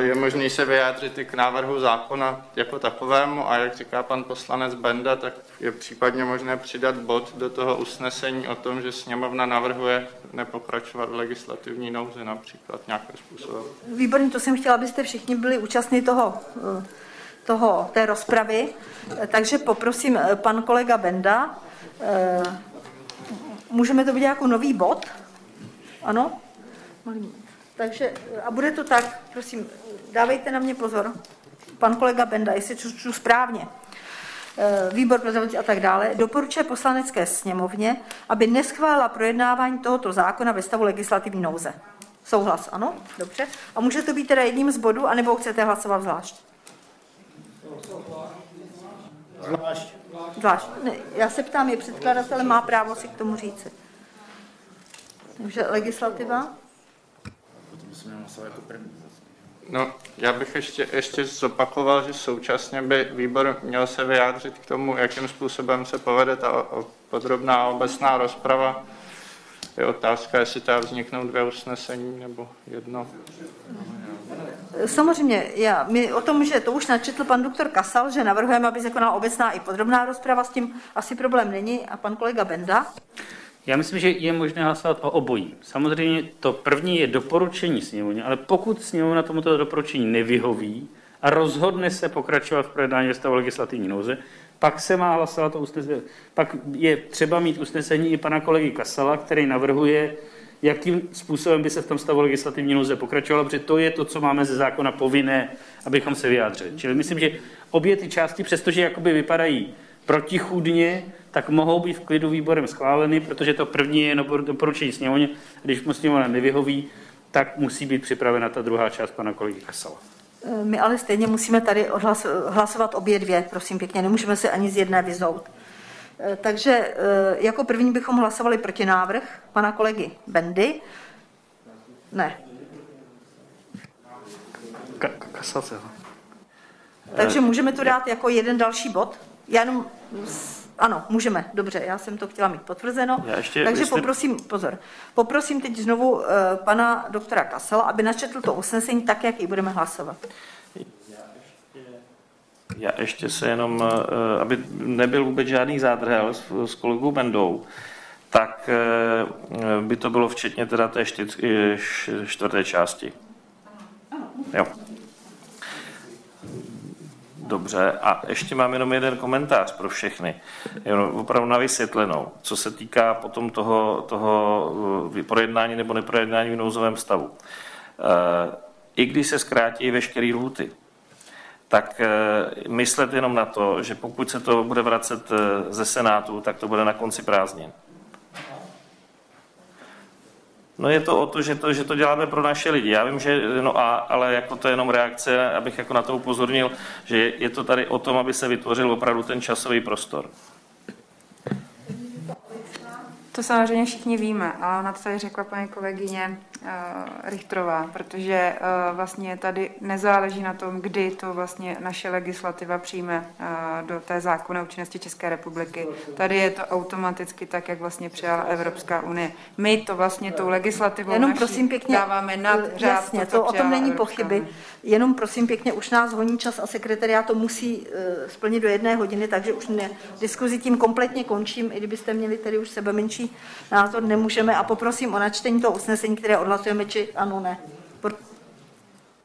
je možný se vyjádřit i k návrhu zákona jako takovému a jak říká pan poslanec Benda, tak je případně možné přidat bod do toho usnesení o tom, že sněmovna navrhuje nepokračovat v legislativní nouzi například nějakým způsobem. Výborně, to jsem chtěla, abyste všichni byli účastní toho, toho, té rozpravy, takže poprosím eh, pan kolega Benda, eh, můžeme to být jako nový bod? Ano? Takže, a bude to tak, prosím, dávejte na mě pozor. Pan kolega Benda, jestli čtu správně. E, výbor pro zdravotnictví a tak dále, doporučuje poslanecké sněmovně, aby neschválila projednávání tohoto zákona ve stavu legislativní nouze. Souhlas, ano? Dobře. A může to být teda jedním z bodů, anebo chcete hlasovat zvlášť? Zvlášť. Zvlášť. Ne, já se ptám, je předkladatel, má právo si k tomu říci. Takže legislativa? Jako první. No, já bych ještě, ještě zopakoval, že současně by výbor měl se vyjádřit k tomu, jakým způsobem se povede ta podrobná obecná rozprava. Je otázka, jestli ta vzniknou dvě usnesení nebo jedno. Samozřejmě, já, my o tom, že to už načetl pan doktor Kasal, že navrhujeme, aby se konala obecná i podrobná rozprava, s tím asi problém není. A pan kolega Benda? Já myslím, že je možné hlasovat o obojí. Samozřejmě to první je doporučení sněmovně, ale pokud sněmovna tomuto doporučení nevyhoví a rozhodne se pokračovat v projednání ve stavu legislativní nouze, pak se má hlasovat o usnesení. Pak je třeba mít usnesení i pana kolegy Kasala, který navrhuje, jakým způsobem by se v tom stavu legislativní nouze pokračovalo, protože to je to, co máme ze zákona povinné, abychom se vyjádřili. Čili myslím, že obě ty části, přestože jakoby vypadají protichůdně, tak mohou být v klidu výborem schváleny, protože to první je doporučení sněmovně. Když mu sněmovna nevyhoví, tak musí být připravena ta druhá část pana kolegy Kasala. Eh, my ale stejně musíme tady odhlas, hlasovat obě dvě, prosím pěkně, nemůžeme se ani z jedné vyzout. Eh, takže eh, jako první bychom hlasovali proti návrh pana kolegy Bendy. Ne. Kasace. Takže můžeme to dát jako jeden další bod? Já jenom ano, můžeme, dobře, já jsem to chtěla mít potvrzeno. ještě, Takže jestli... poprosím, pozor, poprosím teď znovu uh, pana doktora Kasela, aby načetl to usnesení tak, jak ji budeme hlasovat. Já ještě se jenom, uh, aby nebyl vůbec žádný zádrhel s, s kolegou Bendou, tak uh, by to bylo včetně teda té čtvrté části. Jo. Dobře, a ještě mám jenom jeden komentář pro všechny, jenom opravdu na vysvětlenou, co se týká potom toho, toho uh, projednání nebo neprojednání v nouzovém stavu. Uh, I když se zkrátí veškeré lhuty, tak uh, myslet jenom na to, že pokud se to bude vracet ze Senátu, tak to bude na konci prázdnin. No je to o to, že to, že to děláme pro naše lidi. Já vím, že, no a, ale jako to je jenom reakce, abych jako na to upozornil, že je to tady o tom, aby se vytvořil opravdu ten časový prostor. To samozřejmě všichni víme, ale na to tady řekla paní kolegyně uh, Richtrová, protože uh, vlastně tady nezáleží na tom, kdy to vlastně naše legislativa přijme uh, do té zákona účinnosti České republiky. Tady je to automaticky tak, jak vlastně přijala Evropská unie. My to vlastně tou legislativou Jenom naší prosím pěkně, dáváme nad řád, jasně, to, to, o tom není Evropská pochyby. unie. Jenom prosím pěkně, už nás honí čas a sekretariát to musí splnit do jedné hodiny, takže už ne, diskuzi tím kompletně končím, i kdybyste měli tedy už sebe menší názor, nemůžeme a poprosím o načtení toho usnesení, které odhlasujeme, či ano, ne.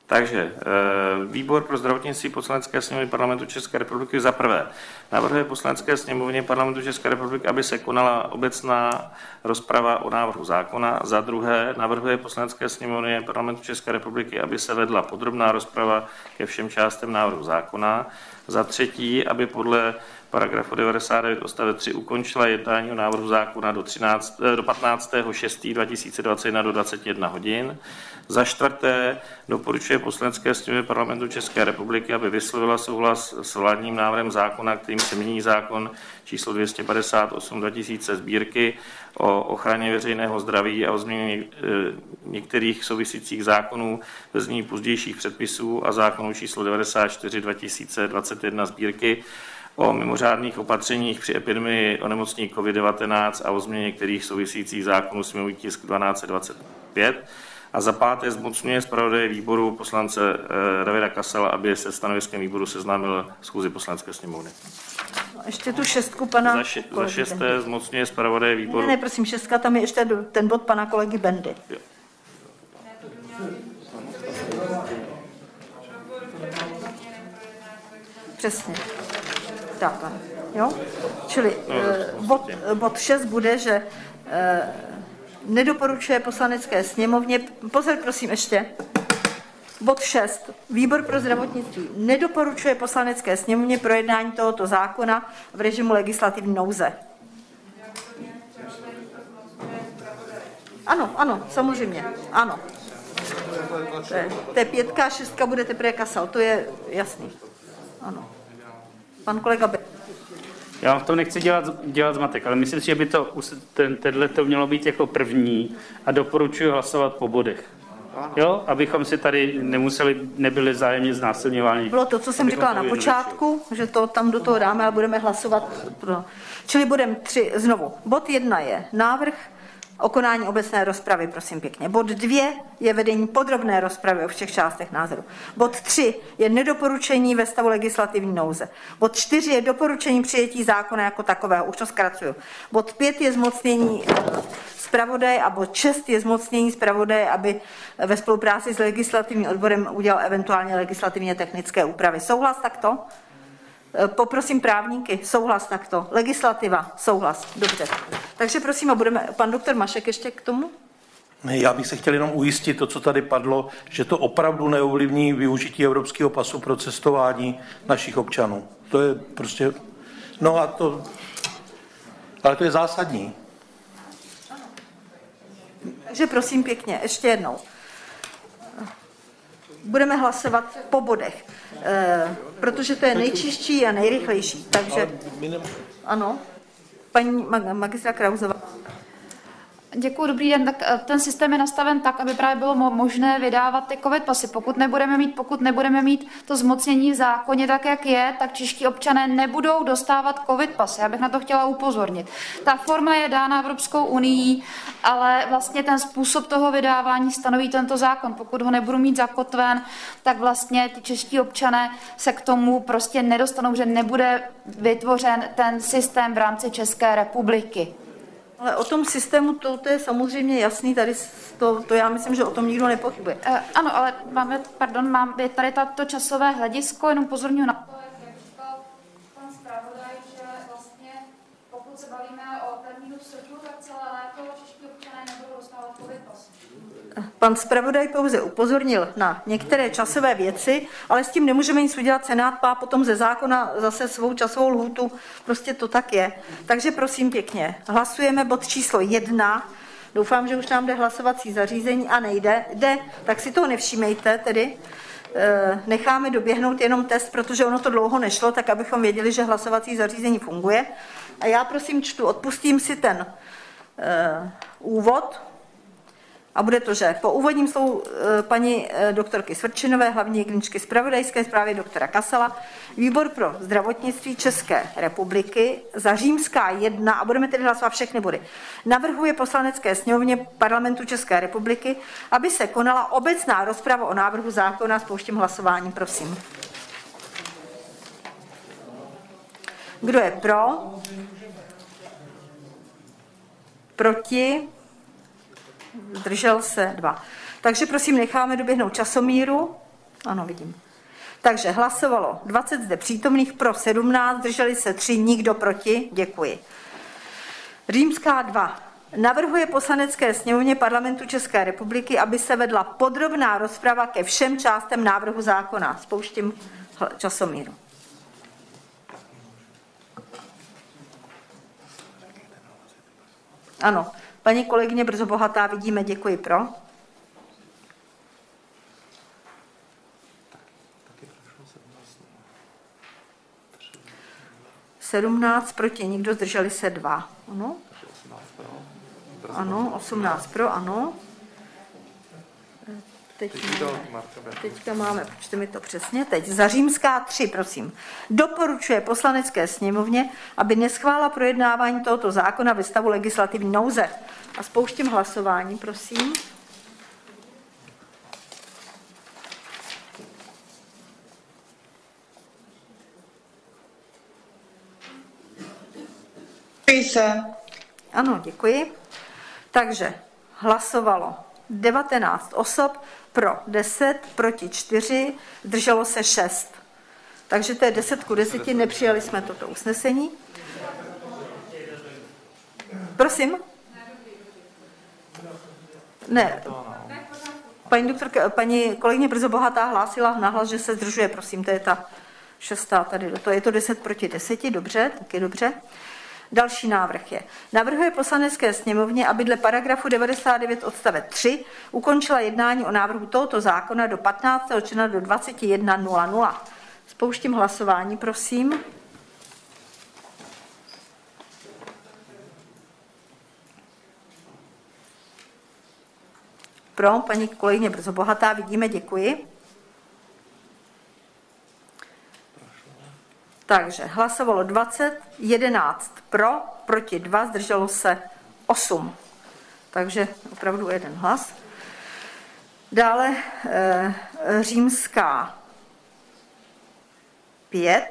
Takže eh, výbor pro zdravotnictví poslanecké sněmovny parlamentu České republiky za prvé navrhuje poslanecké sněmovně parlamentu České republiky, aby se konala obecná rozprava o návrhu zákona. Za druhé navrhuje poslanecké sněmovně parlamentu České republiky, aby se vedla podrobná rozprava ke všem částem návrhu zákona. Za třetí, aby podle paragrafu 99 odstavec 3 ukončila jednání o návrhu zákona do, 13, eh, do 15. 6. 2021 do 21 hodin. Za čtvrté doporučuje poslanecké sněmovně parlamentu České republiky, aby vyslovila souhlas s vládním návrhem zákona, kterým se mění zákon číslo 258 2000 sbírky o ochraně veřejného zdraví a o změně eh, některých souvisících zákonů ve znění pozdějších předpisů a zákonu číslo 94 2021 sbírky o mimořádných opatřeních při epidemii onemocnění COVID-19 a o změně některých souvisících zákonů sněmovní tisk 1225. A za páté zmocňuje zpravodaje výboru poslance eh, Davida Kasela, aby se stanoviskem výboru seznámil schůzi poslanecké sněmovny. Ještě tu šestku pana Za, še, za šesté Bendy. zmocňuje zpravodaje Ne, výboru. ne, prosím, šestka, tam je ještě ten bod pana kolegy Bendy. Jo. Přesně. Tak, ano. jo? Čili No, eh, bod, bod 6 bude, že eh, nedoporučuje poslanecké sněmovně, pozor prosím ještě, bod 6. Výbor pro zdravotnictví nedoporučuje poslanecké sněmovně projednání tohoto zákona v režimu legislativní nouze. Ano, ano, samozřejmě, ano. To je, to je pětka a šestka bude teprve kasal, to je jasný. Ano. Pan kolega Be- Já vám v tom nechci dělat, dělat zmatek, ale myslím si, že by to, ten, tenhle to mělo být jako první a doporučuji hlasovat po bodech. Jo, abychom si tady nemuseli, nebyli zájemně znásilňováni. Bylo to, co jsem Abychom říkala na počátku, že to tam do toho dáme a budeme hlasovat. Pro. Čili budeme tři, znovu. Bod jedna je návrh o konání obecné rozpravy, prosím pěkně. Bod dvě je vedení podrobné rozpravy o všech částech názoru. Bod tři je nedoporučení ve stavu legislativní nouze. Bod čtyři je doporučení přijetí zákona jako takového. Už to zkracuju. Bod pět je zmocnění eh, zpravodaje a bod 6 je zmocnění zpravodaje, aby ve spolupráci s legislativním odborem udělal eventuálně legislativně technické úpravy. Souhlas takto? E, Poprosím právníky, souhlas takto. Legislativa, souhlas. Dobře. Takže prosím, a budeme, pan doktor Mašek ještě k tomu? Já bych se chtěl jenom ujistit to, co tady padlo, že to opravdu neovlivní využití evropského pasu pro cestování našich občanů. To je prostě, no a to, ale to je zásadní. Takže prosím pěkně, ještě jednou. Budeme hlasovat po bodech, protože to je nejčistší a nejrychlejší. Takže ano, paní mag- magistra Krauzová. Děkuji, dobrý den. Tak eh, ten systém je nastaven tak, aby právě bylo mo- možné vydávat ty covid pasy. Pokud nebudeme mít, pokud nebudeme mít to zmocnění v zákoně tak, jak je, tak čeští občané nebudou dostávat covid pasy. Já bych na to chtěla upozornit. Ta forma je dána Evropskou unii, ale vlastně ten způsob toho vydávání stanoví tento zákon. Pokud ho nebudu mít zakotven, tak vlastně ty čeští občané se k tomu prostě nedostanou, že nebude vytvořen ten systém v rámci České republiky. Ale o tom systému to, to je samozřejmě jasný, tady to, to já myslím, že o tom nikdo nepochybuje. Eh, Ano, ale máme, pardon, mám, je tady tato časové hledisko, jenom pozorňuji na to, jak říkal pan zpravodaj, že vlastně pokud se bavíme o termínu v srpnu, tak celé léto čeští občané nebudou dostávat covid pas. Pan zpravodaj pouze upozornil na některé časové věci, ale s tím nemůžeme nic udělat. Senát má potom ze zákona zase svou časovou lhutu. Prostě to tak je. Takže prosím pěkně, hlasujeme bod číslo jedna. Doufám, že už nám jde hlasovací zařízení a nejde. Jde, tak si toho nevšímejte tedy. Eh, necháme doběhnout jenom test, protože ono to dlouho nešlo, tak abychom věděli, že hlasovací zařízení funguje. A já prosím čtu, odpustím si ten uh, úvod, a bude to, že po úvodním slovu eh, paní eh, doktorky Svrčinové, hlavní kliničky zpravodajské zprávy doktora Kasala, výbor pro zdravotnictví České republiky za římská jedna, a budeme tedy hlasovat všechny body, navrhuje poslanecké sněmovně parlamentu České republiky, aby se konala obecná rozprava o návrhu zákona. Spouštím hlasování, prosím. Kdo je pro? Proti? Zdržel se dva. Takže prosím, necháme doběhnout časomíru. Ano, vidím. Takže hlasovalo 20 zde přítomných pro 17, zdrželi se 3, nikdo proti. Děkuji. Římská 2. Navrhuje poslanecké sněmovně parlamentu České republiky, aby se vedla podrobná rozprava ke všem částem návrhu zákona. Spouštím časomíru. Ano, Paní kolegyně Brzo Bohatá, vidíme, děkuji pro. Sedmnáct proti, nikdo zdrželi se dva. Ano? Ano, 18 pro, ano. Teď máme, teďka máme, počte mi to přesně, teď za římská 3, prosím. Doporučuje poslanecké sněmovně, aby neschvála projednávání tohoto zákona ve stavu legislativní nouze. A spouštím hlasování, prosím. se. Ano, děkuji. Takže hlasovalo 19 osob, pro 10, proti 4, drželo se 6. Takže to je 10 ku 10, nepřijali jsme toto usnesení. Prosím? Ne. Paní paní kolegyně Brzo Bohatá hlásila nahlas, že se zdržuje, prosím, to je ta šestá tady. To je to 10 proti 10, dobře, taky dobře. Další návrh je. Navrhuje poslanecké sněmovně, aby dle paragrafu 99 odstavec 3 ukončila jednání o návrhu tohoto zákona do 15. června do 21.00. Spouštím hlasování, prosím. Pro, paní kolegyně Brzo Bohatá, vidíme, děkuji. Takže hlasovalo 20, 11 pro, proti 2, zdrželo se 8. Takže opravdu jeden hlas. Dále e, římská 5.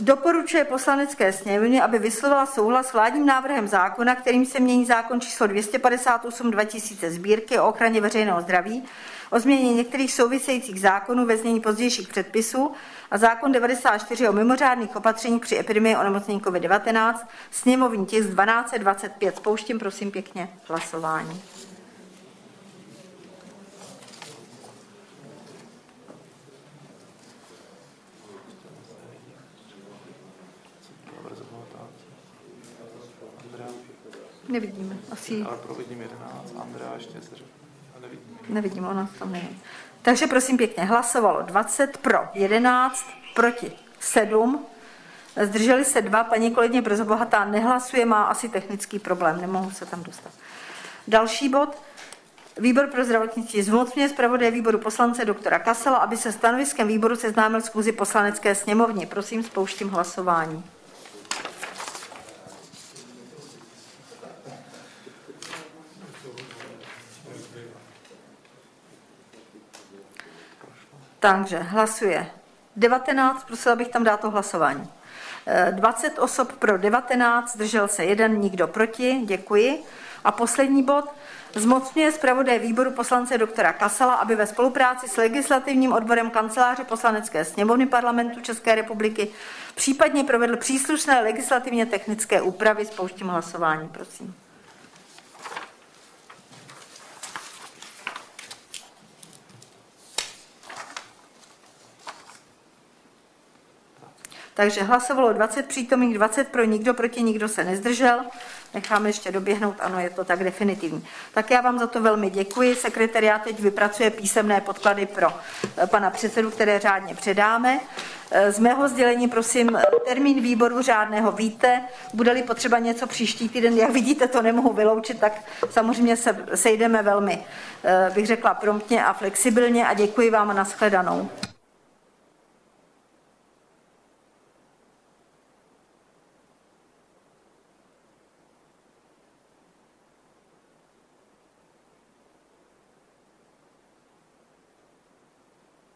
Doporučuje poslanecké sněmovně, aby vyslovila souhlas s vládním návrhem zákona, kterým se mění zákon číslo 258 2000 sbírky o ochraně veřejného zdraví, o změně některých souvisejících zákonů ve znění pozdějších předpisů a zákon 94 o mimořádných opatřeních při epidemii onemocnění COVID-19, sněmovní tisk 1225. Spouštím prosím pěkně hlasování. Nevidíme. Asi... Ale providím 11, Andrea ještě se nevidím. Nevidím, ona tam není. Takže prosím pěkně, hlasovalo 20 pro, 11 proti 7. Zdrželi se dva, paní kolegyně Brzobohatá nehlasuje, má asi technický problém, nemohu se tam dostat. Další bod. Výbor pro zdravotnictví zmocňuje zpravodaje výboru poslance doktora Kasela, aby se stanoviskem výboru seznámil schůzi poslanecké sněmovně. Prosím, spouštím hlasování. Takže hlasuje 19, prosila bych tam dát to hlasování. 20 eh, osob pro 19, zdržel se jeden, nikdo proti, děkuji. A poslední bod. Zmocňuje zpravodaj výboru poslance doktora Kasala, aby ve spolupráci s legislativním odborem kanceláře poslanecké sněmovny parlamentu České republiky případně provedl příslušné legislativně technické úpravy. Spouštím hlasování, prosím. Takže hlasovalo 20 přítomných, 20 pro, nikdo proti, nikdo se nezdržel. necháme ještě doběhnout, ano, je to tak definitivní. Tak já vám za to velmi děkuji. Sekretariát teď vypracuje písemné podklady pro eh, pana předsedu, které řádně předáme. Eh, Z mého sdělení, prosím, termín výboru řádného víte. Bude-li potřeba něco příští týden, jak vidíte, to nemohu vyloučit, tak samozřejmě se sejdeme velmi, eh, bych řekla, promptně a flexibilně a děkuji vám a nashledanou.